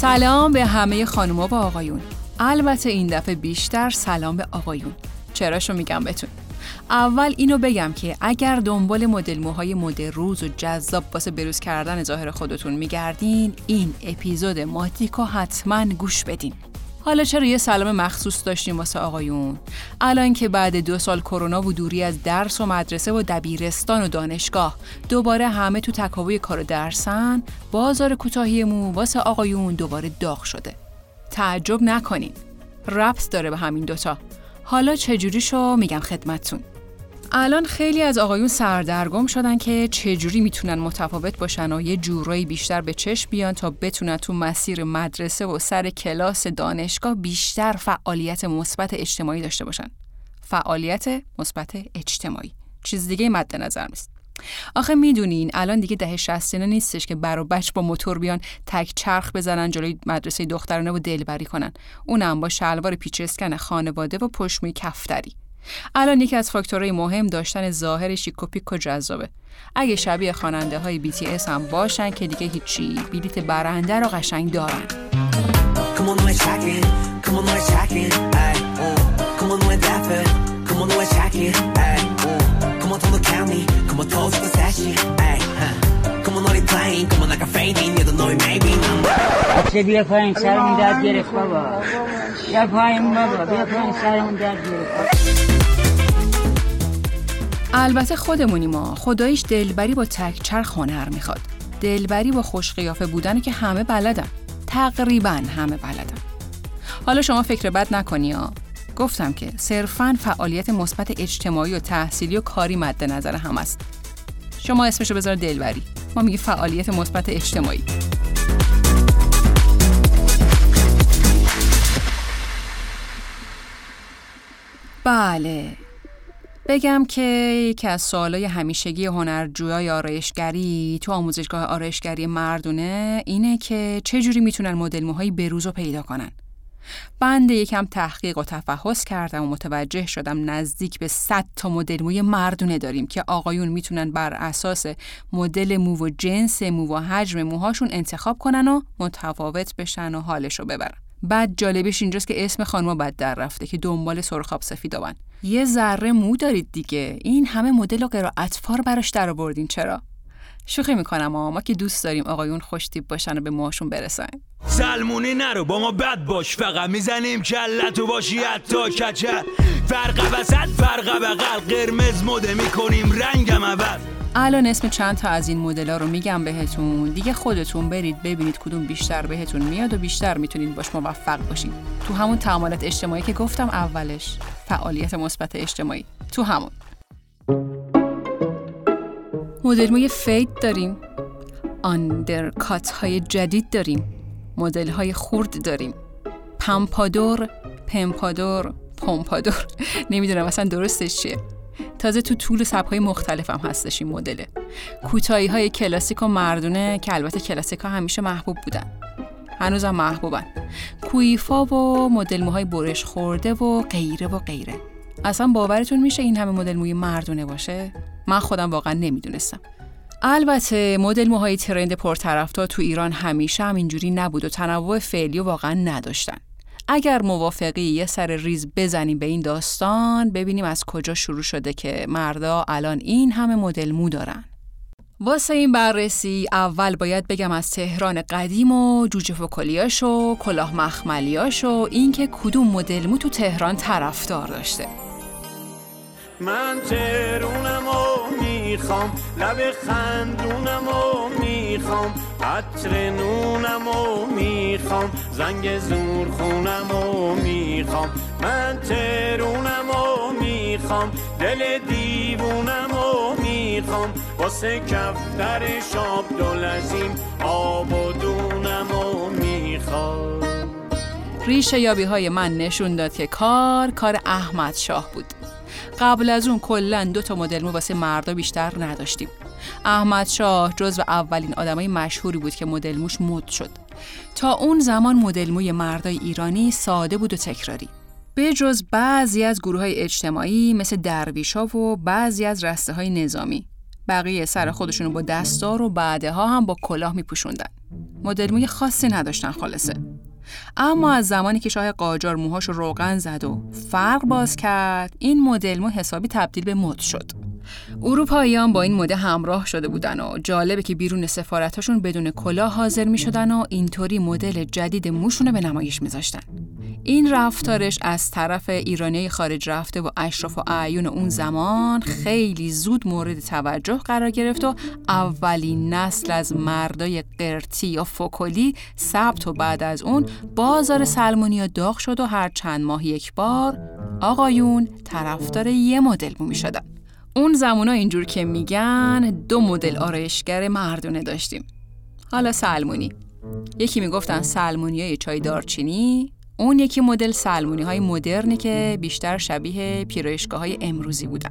سلام به همه خانوما و آقایون. البته این دفعه بیشتر سلام به آقایون. چراشو میگم بهتون. اول اینو بگم که اگر دنبال مدل موهای مد روز و جذاب واسه بروز کردن ظاهر خودتون میگردین این اپیزود ماتیکو حتما گوش بدین. حالا چرا یه سلام مخصوص داشتیم واسه آقایون؟ الان که بعد دو سال کرونا و دوری از درس و مدرسه و دبیرستان و دانشگاه دوباره همه تو تکاوی کار درسن بازار کوتاهی مو واسه آقایون دوباره داغ شده. تعجب نکنین. ربط داره به همین دوتا. حالا چجوریشو میگم خدمتتون. الان خیلی از آقایون سردرگم شدن که چجوری می‌تونن متفاوت باشن و یه جورایی بیشتر به چشم بیان تا بتونن تو مسیر مدرسه و سر کلاس دانشگاه بیشتر فعالیت مثبت اجتماعی داشته باشن. فعالیت مثبت اجتماعی. چیز دیگه مد نظر نیست. آخه می‌دونین الان دیگه ده شستینه نیستش که بر و بچ با موتور بیان تک چرخ بزنن جلوی مدرسه دخترانه و دلبری کنن اونم با شلوار پیچ اسکن خانواده و پشمی کفتری الان یکی از فاکتورهای مهم داشتن ظاهر شیک و جذابه. اگه شبیه خواننده های BTS هم باشن که دیگه هیچی بلیت برنده رو قشنگ دارن. بیا پایین سرمون درد گرفت بابا بیا پایین بابا بیا پایین سرمون درد گرفت البته خودمونی ما خداییش دلبری با تک چرخ هنر می‌خواد. دلبری با خوش قیافه بودن که همه بلدن. تقریبا همه بلدن. حالا شما فکر بد نکنی ها. گفتم که صرفا فعالیت مثبت اجتماعی و تحصیلی و کاری مد نظر هم است. شما اسمشو بذار دلبری. ما میگه فعالیت مثبت اجتماعی بله بگم که یکی از سوالای همیشگی هنرجویای آرایشگری تو آموزشگاه آرایشگری مردونه اینه که چجوری می‌تونن مدل موهایی بروز رو پیدا کنن. بنده یکم تحقیق و تفحص کردم و متوجه شدم نزدیک به 100 تا مدل موی مردونه داریم که آقایون می‌تونن بر اساس مدل مو و جنس مو و حجم موهاشون انتخاب کنن و متفاوت بشن و حالش رو ببرن. بعد جالبش اینجاست که اسم خانوما بد در رفته که دنبال سرخاب سفیدابن یه ذره مو دارید دیگه. این همه مدل و قرائتفار براش در آوردین چرا؟ شوخی می‌کنم ما که دوست داریم آقایون خوش تیپ باشن و به موهاشون برسن. سلمونی نرو با ما بد باش. فقط می‌زنیم کلتو باشی حتی کچل فرق وسط فرق بغل. قرمز مده می‌کنیم رنگم عوض. الان اسم چند تا از این مدل رو میگم بهتون. دیگه خودتون برید ببینید کدوم بیشتر بهتون میاد و بیشتر می‌تونید باش موفق باشین. تو همون تعاملات اجتماعی که گفتم اولش. فعالیت مثبت اجتماعی. تو همون. مدل fade داریم. undercut های جدید داریم. مدل های خورد داریم. pompadour pompadour pompadour. نمی‌دونم اصلا درستش چیه. تازه تو طول سبکای مختلف هم هستش این مدله. کوتاهی های کلاسیک و مردونه که البته کلاسیک ها همیشه محبوب بودن. هنوزم محبوبن. کویفا و مدل موهای برش خورده و غیره و غیره. اصلا باورتون میشه این همه مدل موی مردونه باشه؟ من خودم واقعا نمی‌دونستم. البته مدل موهای ترند پرطرفدار تو ایران همیشه هم اینجوری نبود و تنوع فعلی واقعا نداشتن. اگر موافقی یه سر ریز بزنیم به این داستان ببینیم از کجا شروع شده که مردا الان این همه مدل مو دارن. واسه این بررسی اول باید بگم از تهران قدیم و جوجه فکلیاش و کلاه مخملیاش و اینکه کدوم مدل مو تو تهران طرفدار داشته. من ترونم و می‌خوام لب خندونم و می‌خوام عطر نونم و می‌خوام زنگ زور خونم و می‌خوام. من ترونم و می‌خوام دل دیوونم و می‌خوام. واسه کفتر شاب دلزیم آب و دونم و می‌خوام. ریشه یابی های من نشون داد که کار کار احمد شاه بود. قبل از اون کلا دو تا مدل مو واسه مردا بیشتر نداشتیم. احمد شاه جزو اولین آدمای مشهوری بود که مدل موش مد شد. تا اون زمان مدل موی مردای ایرانی ساده بود و تکراری. به جز بعضی از گروه های اجتماعی مثل درویشا و بعضی از رسته های نظامی. بقیه سر خودشونو با دستار و بعدها هم با کلاه میپوشوندن. مدل موی خاصی نداشتن خالصه. اما از زمانی که شاه قاجار موهاش روغن زد و فرق باز کرد این مدل مو حسابی تبدیل به مد شد. اروپاییان با این مده همراه شده بودن و جالبه که بیرون سفارتاشون بدون کلاه حاضر می شدن و اینطوری مدل جدید موشونه به نمایش میذاشتن. این رفتارش از طرف ایرانی خارج رفته و اشراف و اعیون اون زمان خیلی زود مورد توجه قرار گرفت و اولین نسل از مردای قرتی یا فوکلی ثبت و بعد از اون بازار سلمونیا داغ شد و هر چند ماه یک بار آقایون طرفدار یه مدل بو می شدن. اون زمونا اینجور که میگن دو مدل آرایشگر مردونه داشتیم. حالا سلمونی. یکی می‌گفتن سلمونی های چای دارچینی اون یکی مدل سلمونی های مدرنی که بیشتر شبیه پیرایشگاه های امروزی بودن.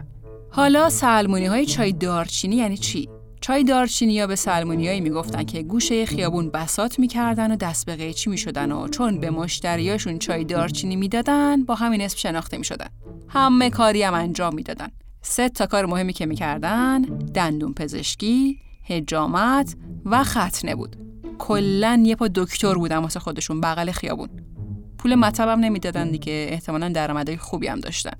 حالا سلمونی های چای دارچینی یعنی چی؟ چای دارچینی یا به سلمونیایی می‌گفتن که گوشه خیابون بسات می‌کردن و دست به قیچی می‌شدن و چون به مشتریاشون چای دارچینی می‌دادن با همین اسم شناخته می‌شدن. همه کاری هم انجام می‌دادن. سه تا کار مهمی که می‌کردن دندون پزشکی، هجامت و ختنه بود. کلا یه پا دکتر بودن واسه خودشون بغل خیابون. پول مطبم نمی‌دادن دیگه احتمالا درآمدهای خوبی هم داشتن.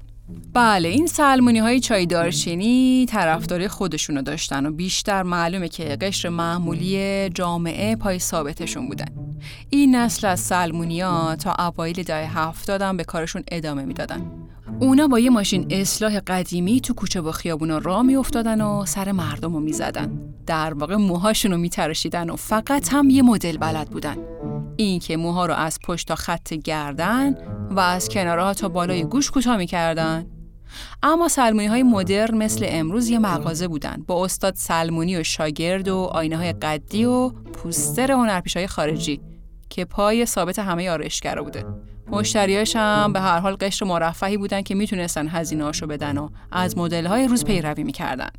بله این سلمونی های چای دارچینی طرفداری خودشونو داشتن و بیشتر معلومه که قشر معمولی جامعه پای ثابتشون بودن. این نسل از سلمونیا تا اوایل دهه هفتاد به کارشون ادامه می‌دادن. اونا با یه ماشین اصلاح قدیمی تو کوچه و خیابونا را میافتادن و سر مردم رو می‌زدن. در واقع موهاشون رو میتراشیدن و فقط هم یه مدل بلد بودن. این که موها رو از پشت تا خط گردن و از کنارها تا بالای گوش کوتاه می‌کردن. اما سلمونی های مدرن مثل امروز یه مغازه بودن. با استاد سلمونی و شاگرد و آینه های قدی و پوستر هنرپیش های خارجی که پای ثابت همه آرایشگرا بوده. مشتریاش هم به هر حال قشر مرفهی بودن که می‌تونستن هزینه‌هاشو بدن و از مدل‌های روز پیروی می‌کردن.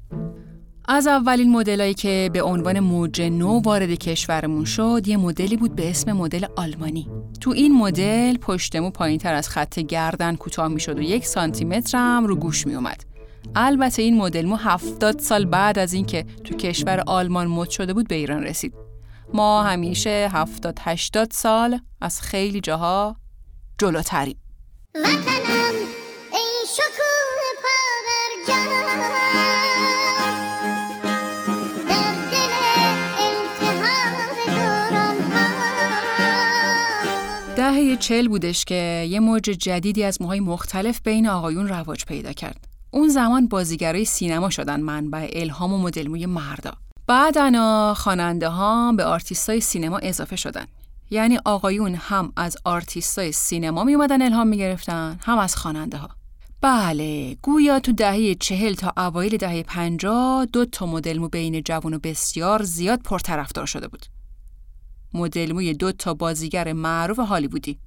از اولین مدلایی که به عنوان موج نو وارد کشورمون شد یه مدلی بود به اسم مدل آلمانی تو این مدل پشتمو پایین تر از خط گردن کوتاه می‌شد و یک سانتی متر هم رو گوش می اومد. البته این مدل مو هفتاد سال بعد از اینکه تو کشور آلمان مد شده بود به ایران رسید ما همیشه هفتاد هشتاد سال از خیلی جاها جلوتریم وطنم ای شکوه دهه چل بودش که یه موج جدیدی از موهای مختلف بین آقایون رواج پیدا کرد. اون زمان بازیگرای سینما شدن منبع الهام و مدلموی مردا. بعدنا خواننده ها به آرتیستای سینما اضافه شدن. یعنی آقایون هم از آرتیستای سینما می اومدن الهام می گرفتن هم از خواننده ها بله گویا تو دهه چهل تا اوایل دهه پنجاه دو تا مدل مو بین جوانا بسیار زیاد پرطرفدار شده بود. مدل موی دو تا بازیگر معروف هالیوودی.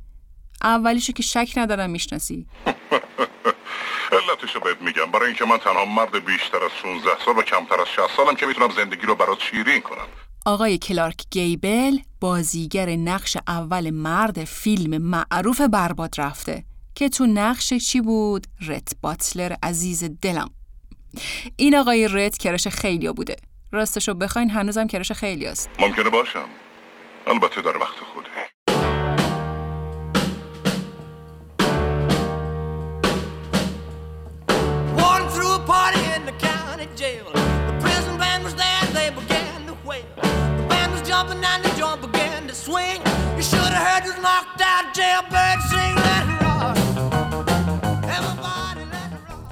اولیشو که شک ندارم می‌شناسی. علتشو بهت میگم. برای اینکه من تنها مرد بیشتر از 16 سال و کمتر از 60 سالم که می‌تونم زندگی رو برات شیرین کنم. آقای کلارک گیبل بازیگر نقش اول مرد فیلم معروف برباد رفته که تو نقش چی بود؟ رت باتلر عزیز دلم. این آقای رت کرش خیلی بوده. راستشو بخواین هنوزم کرش خیلی است ممکنه باشم. البته در وقت خوده wail. The band was jumping and the joint began to swing. You should have heard this knocked out jailbird sing. Rock. Rock.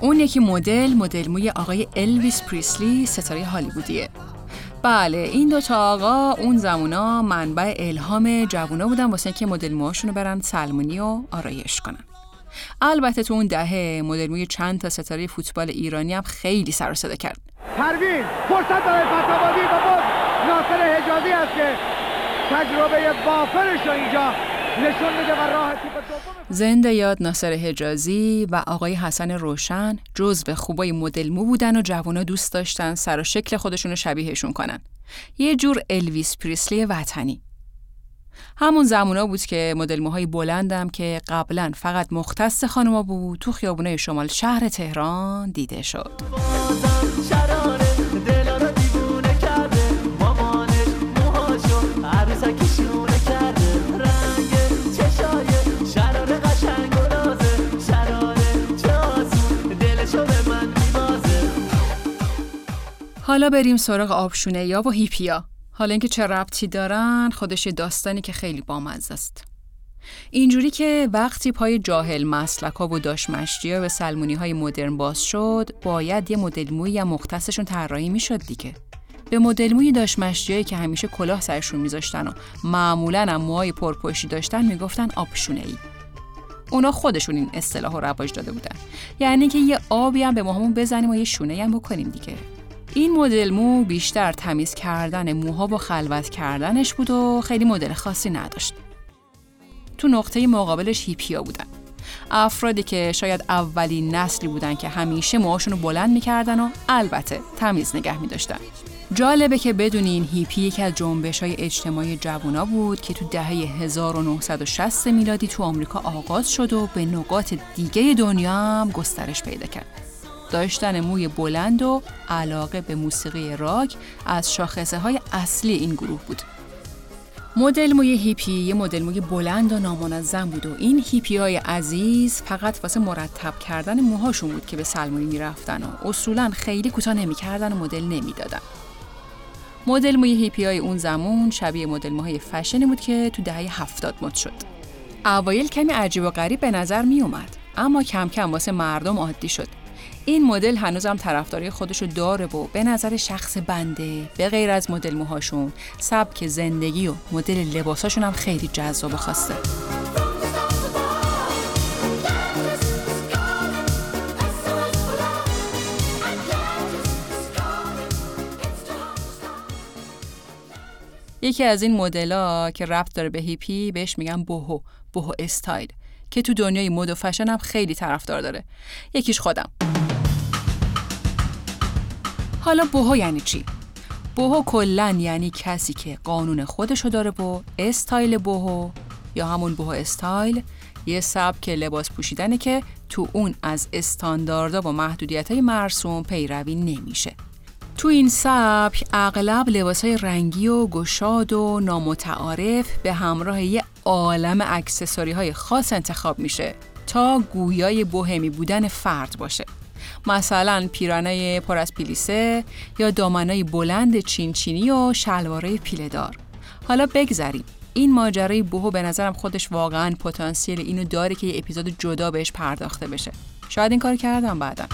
اون یکی مدل مدل موی آقای الویس پریسلی ستاره هالیوودیه بله این دو تا آقا اون زمونا منبع الهام جوونا بودن واسه اینکه مدل موهاشون رو برن سلمونی و آرایش کنن البته تو اون دهه مدل موی چند تا ستاره فوتبال ایرانی هم خیلی سر و صدا کرد پروین فرصت برای فتابادی و باز ناصر حجازی است که تجربه بافرش رو اینجا نشون میده و راه زنده یاد ناصر حجازی و آقای حسن روشن جزو خوبای مدل مو بودن و جوانا دوست داشتن سر و شکل خودشون رو شبیهشون کنن. یه جور الویس پریسلی وطنی. همون زمونا بود که مدل موهای بلندم که قبلا فقط مختص خانوما بود تو خیابونای شمال شهر تهران دیده شد. حالا بریم سراغ آبشونه یا و هیپیا. حالا اینکه چه ربطی دارن خودش داستانی که خیلی بامزه است. اینجوری که وقتی پای جاهل مسلک ها و داشمشتی ها به سلمونی های مدرن باز شد باید یه مدل مویی هم مختصشون طراحی می‌شد دیگه به مدل موی داشمشتی که همیشه کلاه سرشون میذاشتن و معمولا هم موهای پرپشتی داشتن می‌گفتن آبشونه ای اونا خودشون این اصطلاح رو رواج داده بودن یعنی که یه آبی هم به موهامون بزنیم و یه شونه هم بکنیم دیگه این مدل مو بیشتر تمیز کردن موها و خلوت کردنش بود و خیلی مدل خاصی نداشت. تو نقطه مقابلش هیپیا بودن. افرادی که شاید اولین نسلی بودن که همیشه موهاشون رو بلند می‌کردن و البته تمیز نگه میداشتن. جالبه که بدونین هیپی یکی از جنبش های اجتماعی جوونا بود که تو دهه 1960 میلادی تو آمریکا آغاز شد و به نقاط دیگه دنیا هم گسترش پیدا کرد. داشتن موی بلند و علاقه به موسیقی راک از شاخصه های اصلی این گروه بود. مدل موی هیپی یه مدل موی بلند و نامنظم بود و این هیپی های عزیز فقط واسه مرتب کردن موهاشون بود که به سلمونی می‌رفتن و اصولا خیلی کوتاه نمی‌کردن و مدل نمی‌دادن. مدل موی هیپی های اون زمان شبیه مدل موهای فشنی بود که تو دهه هفتاد مد شد. اوایل کمی عجیب و غریب به نظر می اومد اما کم کم واسه مردم عادی شد. این مدل هنوزم طرفداری خودشو داره و به نظر شخص بنده به غیر از مدل موهاشون سبک زندگی و مدل لباساشون هم خیلی جذاب خواسته. یکی از این مدل‌ها که ربط داره به هیپی بهش میگن بوهو بوهو استایل که تو دنیای مد و فشن هم خیلی طرفدار داره یکیش خودم حالا boho یعنی چی؟ boho کلا یعنی کسی که قانون خودشو داره و style boho یا همون boho style یه سبک لباس پوشیدنه که تو اون از استانداردها و محدودیت های مرسوم پیروی نمیشه. تو این سبک اغلب لباسهای رنگی و گشاد و نامتعارف به همراه یه عالم accessory های خاص انتخاب میشه تا گویای بوهمی بودن فرد باشه. مثلا پیرانه پر از پیلیسه یا دامنای بلند چینچینی و شلوارای پیلهدار. حالا بگذریم. این ماجرای بوهو به نظرم خودش واقعا پتانسیل اینو داره که یه اپیزود جدا بهش پرداخته بشه. شاید این کار کردم بعدا.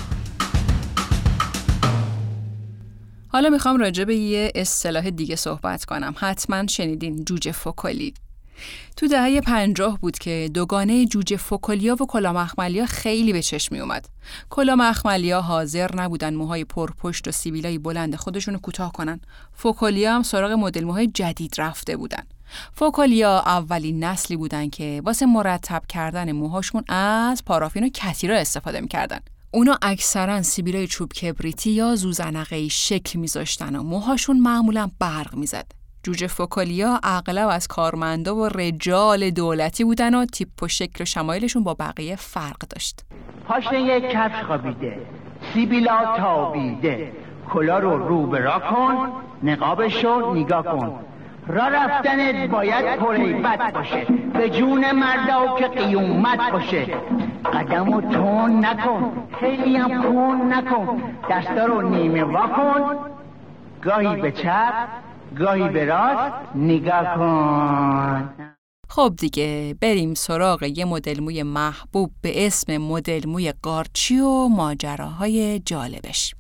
حالا می‌خوام راجع به یه اصطلاح دیگه صحبت کنم. حتما شنیدین جوجه فوکالی تو دهه پنجاه بود که دوگانه جوجه فوکالیا و کلا مخملیا خیلی به چشم می اومد. کلا مخملیا حاضر نبودن موهای پرپشت و سیبیلای بلند خودشونو کوتاه کنن. فوکالیا هم سراغ مدل موهای جدید رفته بودن. فوکالیا اولین نسلی بودن که واسه مرتب کردن موهاشون از پارافین و کتیرا استفاده می‌کردن. اونا اکثرا سیبیلای چوب کبریتی یا زوزنقه شکل میذاشتن و موهاشون معمولا برق می‌زد. جوجه فوکالیا اغلب از کارمندا و رجال دولتی بودن و تیپ و شکل و شمایلشون با بقیه فرق داشت. پاشنه یک کفش خوابیده سیبیلا تابیده. کلا رو رو به را کن نقابش رو نگاه کن. را رفتنت باید پریبت باشه به جون مردا که قیومت باشه. قدم و تون نکن خیلی هم کن نکن. دستا رو نیمه وا کن. گاهی به چپ گاهی به راست نگاه کن خب دیگه بریم سراغ یه مدل موی محبوب به اسم مدل موی قارچی و ماجراهای جالبش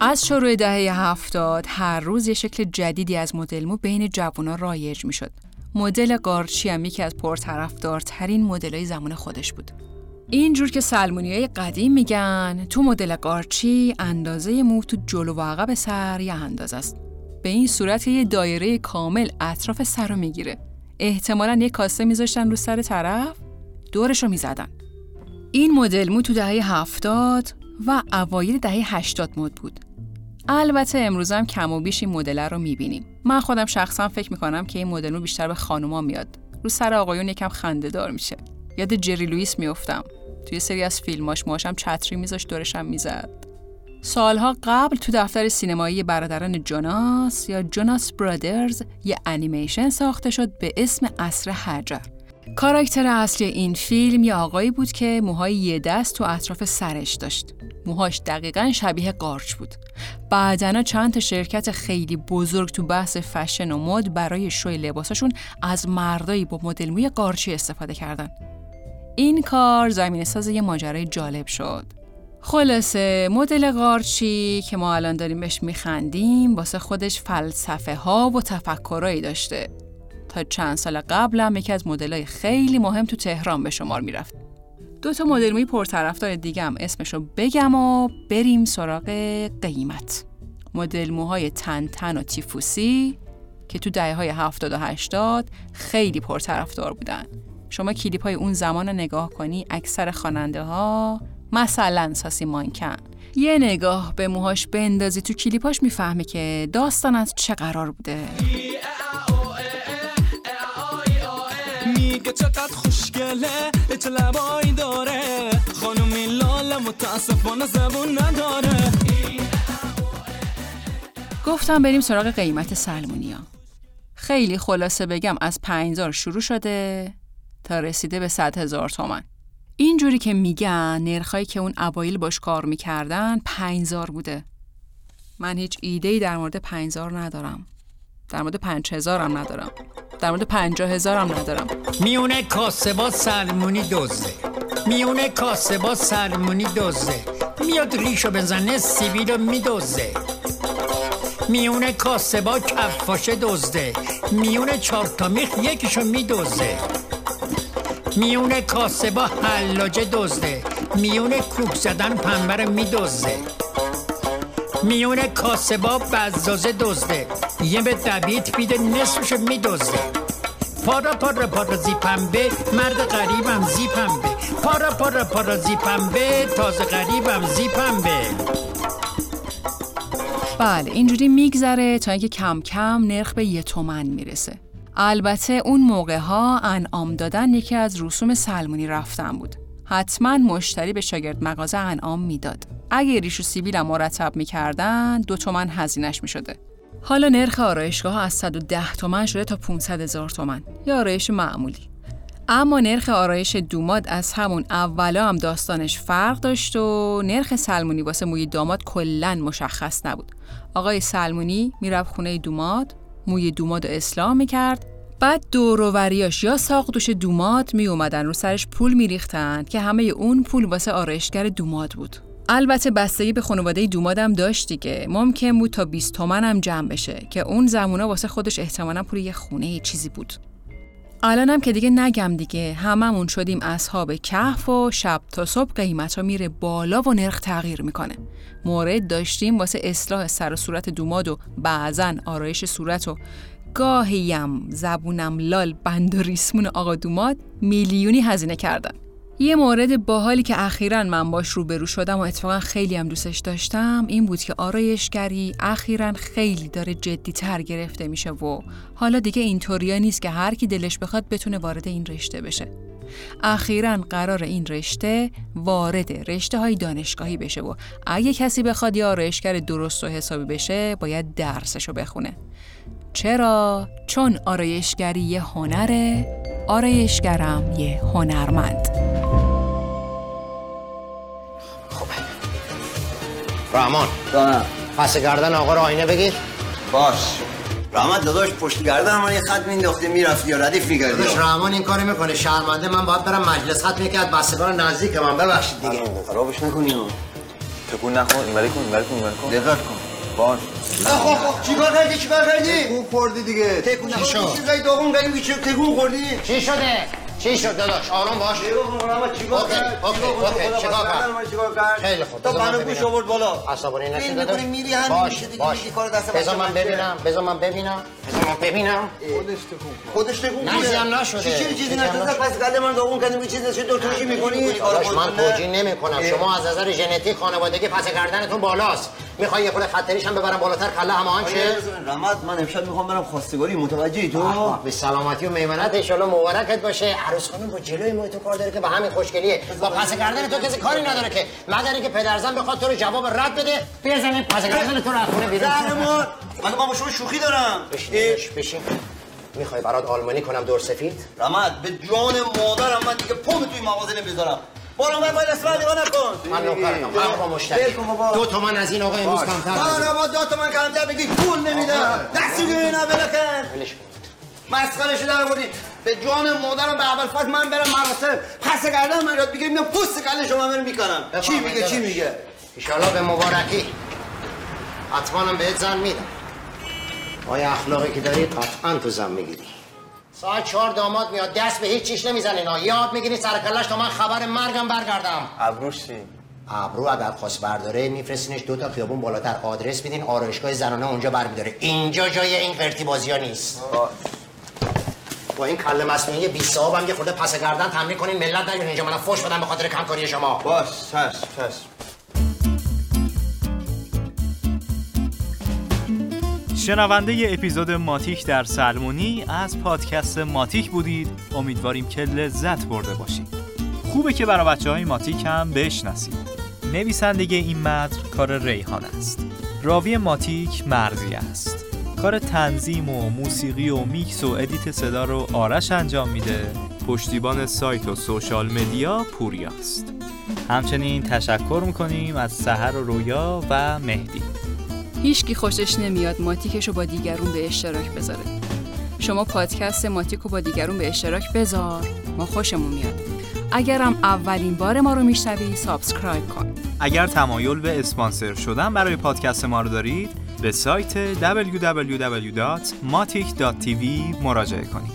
از شروع دهه هفتاد هر روز یه شکل جدیدی از مدل مو بین جوونا رایج می‌شد. مدل قارچی هم یکی از پرطرفدارترین مدلای زمان خودش بود. اینجور که سلمونی های قدیم میگن تو مدل قارچی اندازه مو تو جلو و عقب سر یه اندازه است. به این صورت یه دایره کامل اطراف سر رو می‌گیره. احتمالا یه کاسه میذاشتن رو سر طرف دورش رو می‌زدن. این مدل مو تو دهه هفتاد و اوایل دهه 80 مد بود. البته امروز هم کم و بیش این مدل رو می‌بینیم. من خودم شخصا فکر می‌کنم که این مدل رو بیشتر به خانوما میاد. رو سر آقایون یکم خنده دار میشه. یاد جری لوئیس میافتم. توی سری از فیلماش ماشم چتری میذاشت دورشم می‌زد. سالها قبل تو دفتر سینمایی برادران جوناس یا جوناس برادرز یه انیمیشن ساخته شد به اسم اصر حجر. کاراکتر اصلی این فیلم یه آقایی بود که موهای یه دست تو اطراف سرش داشت. موهاش دقیقا شبیه قارچ بود. بعدنا چند تا شرکت خیلی بزرگ تو بحث فشن و مد برای شوی لباساشون از مردایی با مدل موی قارچی استفاده کردن. این کار زمین ساز یه ماجرای جالب شد. خلاصه مدل قارچی که ما الان داریم بهش میخندیم واسه خودش فلسفه ها و تفکرایی داشته تا چند سال قبل هم یکی از مدلای خیلی مهم تو تهران به شمار می‌رفت. دو تا مدل موی پرطرفدار دیگه هم اسمشو بگم و بریم سراغ قیمت. مدل موهای تن تن و تیفوسی که تو دهه های 70 و 80 خیلی پرطرفدار بودن. شما کلیپ های اون زمان رو نگاه کنی اکثر خواننده ها مثلا ساسی مانکن. یه نگاه به موهاش بندازی تو کلیپاش می‌فهمی که داستان از چه قرار بوده. میگه چقدر خوشگله چه لبایی داره. خانومی لاله متاسفانه زبون نداره. گفتم بریم سراغ قیمت سلمونیا. خیلی خلاصه بگم از 5000 شروع شده. تا رسیده به 100 هزار تومن اینجوری که میگن نرخایی که اون اوایل باش کار می‌کردن 5000 بوده. من هیچ ایده‌ای در مورد 5000 ندارم. در مورد 5000 هم ندارم. در مورد 50000 هم ندارم. میونه کاسه با سلمونی میونه کاسه با سلمونی میاد ریشو بزنه سیبیلو میدزده. میونه کاسه با کفاشه دزده. میونه چهار تا میخ یکیشو میدزده. میونه کاسه با حلاجه دزده. میونه کوک زدن پنبر میدزده. میونه کاسه با بزازه دزده. یه به دبیت بیده نصفشو میدزده. پارا پارا پارا زیپنبه مرد غریبم زیپنبه. پارا پارا پارا زیپنبه تازه غریبم زیپنبه. بله اینجوری میگذره تا اینکه کم کم نرخ به یه تومن می‌رسه. البته اون موقع ها انعام دادن یکی از رسوم سلمونی رفتن بود. حتما مشتری به شاگرد مغازه انعام می‌داد. اگه ریش و سیبیلم مرتب می‌کردن دو تومن هزینش می‌شده. حالا نرخ آرایشگاه از 110 تومن شده تا 500 هزار تومن. یا آرایش معمولی. اما نرخ آرایش دوماد از همون اولا هم داستانش فرق داشت و نرخ سلمونی واسه موی داماد کلا مشخص نبود. آقای سلمونی می‌رفت خونه دوماد موی دوماد اصلاح می‌کرد. بعد دوروریاش یا ساق دوش دوماد می اومدن رو سرش پول میریختن که همه اون پول واسه آرایشگر دوماد بود. البته بستگی به خانواده دومادم داشت دیگه ممکن بود تا 20 تومن هم جمع بشه که اون زمونا واسه خودش احتمالا پول یه خونه یه چیزی بود. الانم که دیگه نگم دیگه. هممون شدیم اصحاب کهف و شب تا صبح قیمت ها میره بالا و نرخ تغییر می‌کنه. مورد داشتیم واسه اصلاح سر و صورت دوماد و بعضا آرایش صورت و گاهیم زبونم لال بند و ریسمون آقا دوماد میلیونی هزینه کردن. یه مورد باحالی که اخیرا من باش روبرو شدم و اتفاقا خیلی هم دوستش داشتم این بود که آرایشگری اخیرا خیلی داره جدی تر گرفته میشه و حالا دیگه اینطوریا نیست که هر کی دلش بخواد بتونه وارد این رشته بشه. اخیرا قرار این رشته وارد رشته های دانشگاهی بشه و اگه کسی بخواد یه آرایشگر درست و حسابی بشه باید درسشو بخونه. چرا؟ چون آرایشگری یه هنره آرایشگرم یه هنرمند. رحمان دانم پس گردن آقا رو آینه بگیر. باش. رحمت داداش پشت گردن من یه خط مینداختی می‌رفتی یا ردیف داداش رحمان این کارو می‌کنه. شرمنده من باید برم مجلس خط می‌کرد بستگان نزدیک من. ببخشید دیگه. خرابش نکنی تکون نکن اینوری کن اینوری کن اینوری کن. دقت کن. باش. خب چیکار کردی؟ چیکار کردی؟ تکون خوردی دیگه. تکون چی شد؟ نخوردی چیزای دوم کردی؟ چی تکون خوردی؟ چی شده؟ چی شد داداش؟ آروم باش. چیکار کرد اوکی، اوکی، چیکار کرد؟ خیلی خوب تو بذار من منو گوش ببینم. آورد بالا. عصبانی نشی فیلم داداش. میری همین میشه دیگه کار دست بذار من ببینم بذار من ببینم. بذار من ببینم. خودش تکون نه، چیزی هم نشده. چی چی چیزی نشده؟ نشده. پس قلب من دوم کردی چیزی چه دو توجیه می‌کنی؟ داداش من توجیه نمی کنم شما از نظر ژنتیک خانوادگی پس گردنتون بالاست. می‌خوای یه خورده خطریش هم ببرم بالاتر کله هماهنگ شه رحمت من امشب می‌خوام برم خواستگاری متوجهی تو؟ به سلامتی و میمنت ان مبارکت باشه. عروس خانم با جلوی ما تو کار داره که به همین خوشگلیه. با پس گردن تو کسی کاری نداره که مگر اینکه پدرزن بخواد تو رو جواب رد بده. بزنه پس گردن تو رو از خونه بیرون. من با شما شوخی دارم. بشین بشین می‌خوای برات آلمانی کنم دور سفید؟ رحمت به جان مادرم من دیگه پام توی مغازه نمی‌ذارم برو من باید اسمع نگاه نکن. من نوکرتم حق با مشتری. دو تومن از این آقا امروز کمتر نه. نه با دو تومن کمتر بگی پول نمیدم دستی ببینم بلکن. شده در آوردی. به جان مادرم به اول فصل من برم مراسم. پس گردن من یاد بگیریم میام پوست کله شما برم می‌کنم. چی میگه چی. میگه؟ ایشالا به مبارکی. حتما بهت زن میدم. آیا اخلاقی که داری قطعا تو زن می‌گیری. ساعت چهار داماد میاد دست به هیچ چیش نمی‌زنین ها یاد می‌گیری سر کلش تا من خبر مرگم برگردم. ابروش چی؟ ابرو اگر خواست برداره میفرستینش دو تا خیابون بالاتر. آدرس میدین آرایشگاه زنانه اونجا برمیداره. اینجا جای این قرتی بازی ها نیست با این کله مصنوعی بی صاحب هم یه خورده پس گردن تمرین کنین ملت نیون اینجا. منم فوش بدم به خاطر کمکاری شما. باش چشم چشم. شنونده ی اپیزود ماتیک در سلمونی از پادکست ماتیک بودید. امیدواریم که لذت برده باشید. خوبه که برای بچه های ماتیک هم بشناسید. نویسندگی این متن کار ریحان است. راوی ماتیک مرزی است. کار تنظیم و موسیقی و میکس و edit صدا رو آرش انجام میده. پشتیبان سایت و social media پوریاست همچنین تشکر می‌کنیم از سحر و رویا و مهدی. هیچکی خوشش نمیاد ماتیکش رو با دیگرون به اشتراک بذاره. شما پادکست ماتیک رو با دیگرون به اشتراک بذار. ما خوشمون میاد. اگرم اولین بار ما رو میشنوی subscribe کن. اگر تمایل به اسپانسر شدن برای پادکست ما رو دارید به سایت www.matic.tv مراجعه کنید.